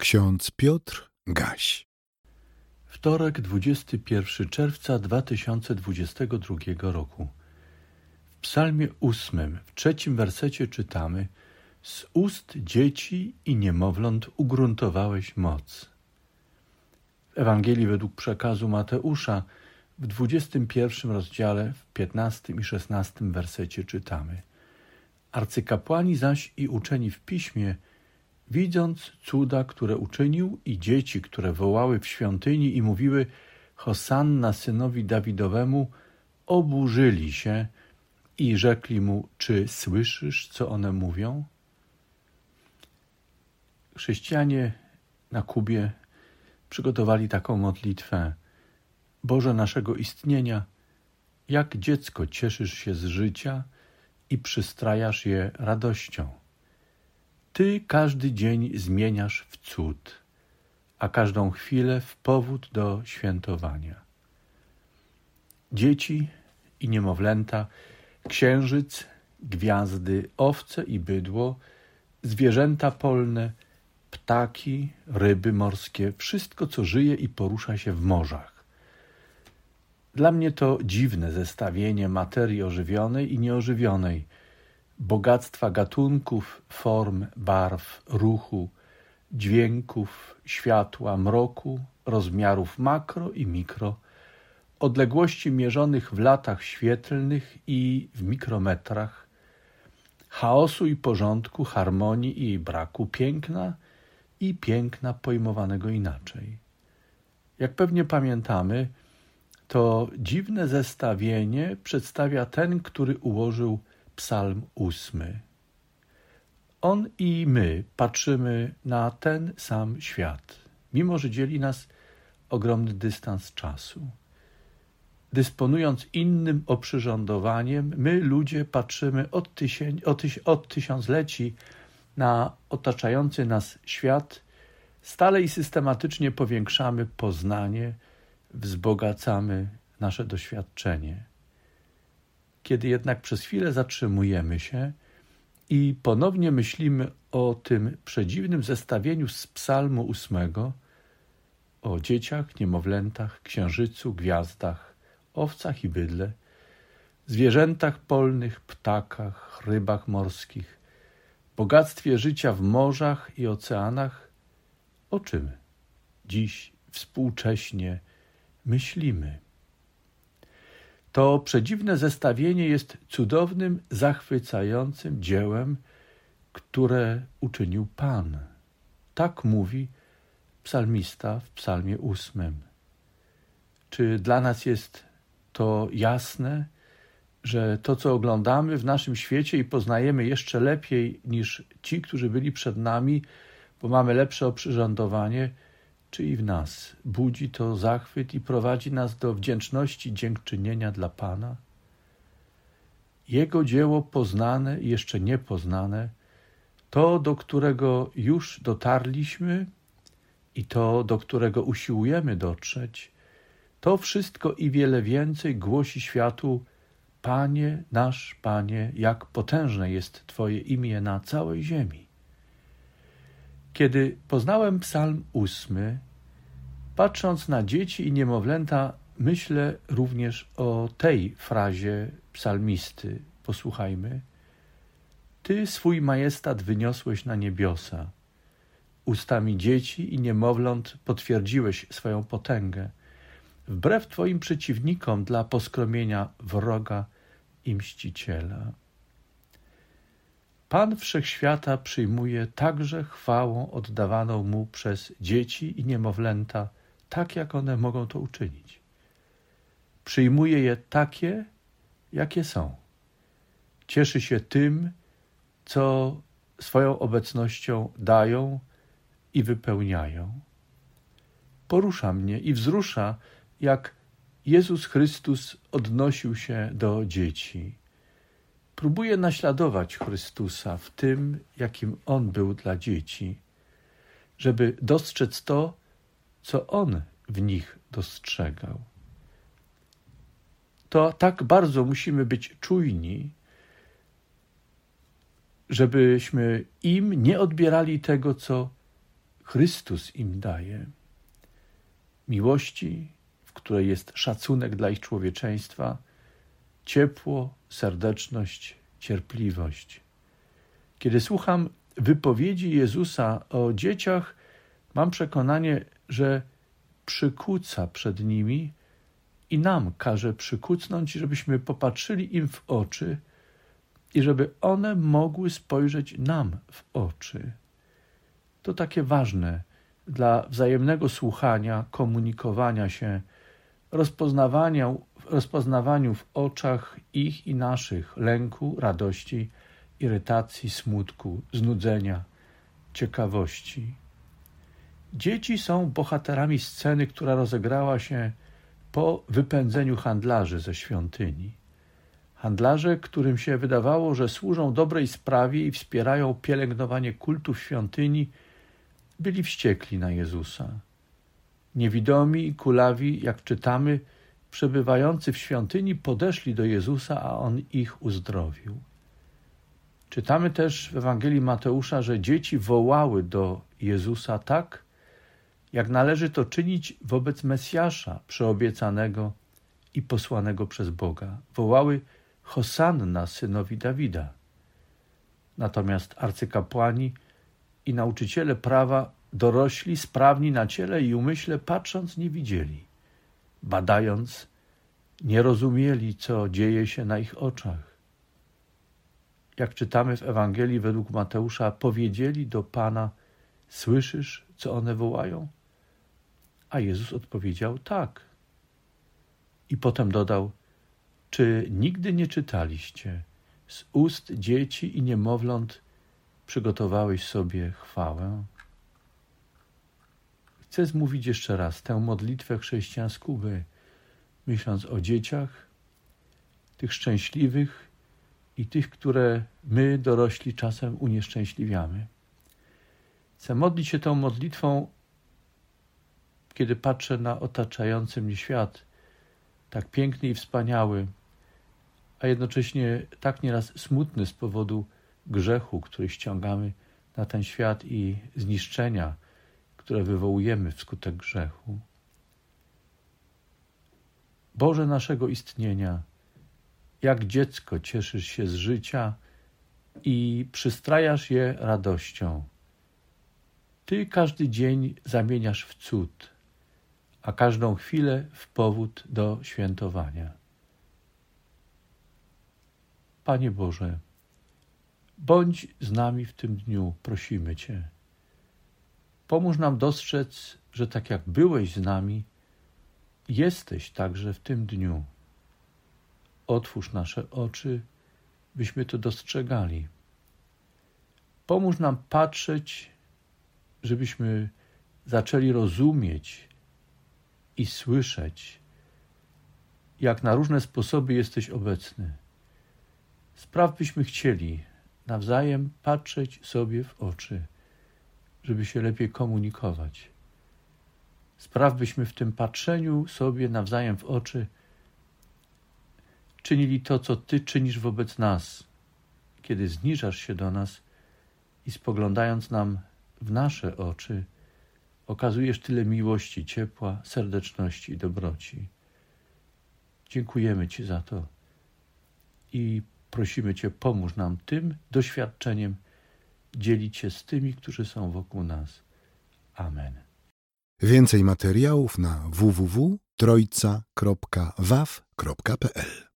Ksiądz Piotr Gaś. Wtorek, 21 czerwca 2022 roku. W psalmie ósmym, w trzecim wersecie czytamy Z ust dzieci i niemowląt ugruntowałeś moc. W Ewangelii według przekazu Mateusza w 21 rozdziale, w 15 i 16 wersecie czytamy Arcykapłani zaś i uczeni w piśmie – Widząc cuda, które uczynił i dzieci, które wołały w świątyni i mówiły Hosanna synowi Dawidowemu, oburzyli się i rzekli mu, czy słyszysz, co one mówią? Chrześcijanie na Kubie przygotowali taką modlitwę. Boże naszego istnienia, jak dziecko cieszysz się z życia i przystrajasz je radością. Ty każdy dzień zmieniasz w cud, a każdą chwilę w powód do świętowania. Dzieci i niemowlęta, księżyc, gwiazdy, owce i bydło, zwierzęta polne, ptaki, ryby morskie, wszystko, co żyje i porusza się w morzach. Dla mnie to dziwne zestawienie materii ożywionej i nieożywionej – bogactwa gatunków, form, barw, ruchu, dźwięków, światła, mroku, rozmiarów makro i mikro, odległości mierzonych w latach świetlnych i w mikrometrach, chaosu i porządku, harmonii i braku, piękna i piękna pojmowanego inaczej. Jak pewnie pamiętamy, to dziwne zestawienie przedstawia ten, który ułożył Psalm ósmy. On i my patrzymy na ten sam świat, mimo że dzieli nas ogromny dystans czasu. Dysponując innym oprzyrządowaniem, my ludzie patrzymy od, tysię, od, tyś, od tysiącleci na otaczający nas świat, stale i systematycznie powiększamy poznanie, wzbogacamy nasze doświadczenie. Kiedy jednak przez chwilę zatrzymujemy się i ponownie myślimy o tym przedziwnym zestawieniu z Psalmu ósmego, o dzieciach, niemowlętach, księżycu, gwiazdach, owcach i bydle, zwierzętach polnych, ptakach, rybach morskich, bogactwie życia w morzach i oceanach, o czym dziś współcześnie myślimy. To przedziwne zestawienie jest cudownym, zachwycającym dziełem, które uczynił Pan. Tak mówi psalmista w psalmie ósmym. Czy dla nas jest to jasne, że to, co oglądamy w naszym świecie i poznajemy jeszcze lepiej niż ci, którzy byli przed nami, bo mamy lepsze oprzyrządowanie, czy i w nas budzi to zachwyt i prowadzi nas do wdzięczności dziękczynienia dla Pana? Jego dzieło poznane i jeszcze niepoznane, to, do którego już dotarliśmy i to, do którego usiłujemy dotrzeć, to wszystko i wiele więcej głosi światu: Panie, nasz Panie, jak potężne jest Twoje imię na całej ziemi. Kiedy poznałem Psalm ósmy, patrząc na dzieci i niemowlęta, myślę również o tej frazie psalmisty. Posłuchajmy. Ty swój majestat wyniosłeś na niebiosa. Ustami dzieci i niemowląt potwierdziłeś swoją potęgę. Wbrew Twoim przeciwnikom dla poskromienia wroga i mściciela. Pan Wszechświata przyjmuje także chwałą oddawaną Mu przez dzieci i niemowlęta, tak jak one mogą to uczynić. Przyjmuje je takie, jakie są. Cieszy się tym, co swoją obecnością dają i wypełniają. Porusza mnie i wzrusza, jak Jezus Chrystus odnosił się do dzieci Próbuję naśladować Chrystusa w tym, jakim On był dla dzieci, żeby dostrzec to, co On w nich dostrzegał. To tak bardzo musimy być czujni, żebyśmy im nie odbierali tego, co Chrystus im daje. Miłości, w której jest szacunek dla ich człowieczeństwa, ciepło, serdeczność, cierpliwość. Kiedy słucham wypowiedzi Jezusa o dzieciach, mam przekonanie, że przykuca przed nimi i nam każe przykucnąć, żebyśmy popatrzyli im w oczy i żeby one mogły spojrzeć nam w oczy. To takie ważne dla wzajemnego słuchania, komunikowania się, rozpoznawania, rozpoznawaniu w oczach ich i naszych lęku, radości, irytacji, smutku, znudzenia, ciekawości. Dzieci są bohaterami sceny, która rozegrała się po wypędzeniu handlarzy ze świątyni. Handlarze, którym się wydawało, że służą dobrej sprawie i wspierają pielęgnowanie kultu w świątyni, byli wściekli na Jezusa. Niewidomi i kulawi, jak czytamy, przebywający w świątyni podeszli do Jezusa, a on ich uzdrowił. Czytamy też w Ewangelii Mateusza, że dzieci wołały do Jezusa tak, jak należy to czynić wobec Mesjasza przeobiecanego i posłanego przez Boga. Wołały Hosanna synowi Dawida. Natomiast arcykapłani i nauczyciele prawa dorośli, sprawni na ciele i umyśle, patrząc nie widzieli, badając nie rozumieli, co dzieje się na ich oczach. Jak czytamy w Ewangelii według Mateusza, powiedzieli do Pana: Słyszysz, co one wołają? A Jezus odpowiedział: Tak. I potem dodał: Czy nigdy nie czytaliście? Z ust dzieci i niemowląt przygotowałeś sobie chwałę? Chcę zmówić jeszcze raz tę modlitwę chrześcijańską, by myśląc o dzieciach, tych szczęśliwych i tych, które my, dorośli, czasem unieszczęśliwiamy. Chcę modlić się tą modlitwą, kiedy patrzę na otaczający mnie świat, tak piękny i wspaniały, a jednocześnie tak nieraz smutny z powodu grzechu, który ściągamy na ten świat i zniszczenia, które wywołujemy wskutek grzechu. Boże naszego istnienia, jak dziecko cieszysz się z życia i przystrajasz je radością. Ty każdy dzień zamieniasz w cud, a każdą chwilę w powód do świętowania. Panie Boże, bądź z nami w tym dniu, prosimy Cię. Pomóż nam dostrzec, że tak jak byłeś z nami, jesteś także w tym dniu. Otwórz nasze oczy, byśmy to dostrzegali. Pomóż nam patrzeć, żebyśmy zaczęli rozumieć i słyszeć, jak na różne sposoby jesteś obecny. Spraw byśmy chcieli nawzajem patrzeć sobie w oczy, żeby się lepiej komunikować. Spraw byśmy w tym patrzeniu sobie nawzajem w oczy czynili to, co Ty czynisz wobec nas, kiedy zniżasz się do nas i spoglądając nam w nasze oczy, okazujesz tyle miłości, ciepła, serdeczności i dobroci. Dziękujemy Ci za to i prosimy Cię, pomóż nam tym doświadczeniem dzielić się z tymi, którzy są wokół nas. Amen. Więcej materiałów na www.trojca.waw.pl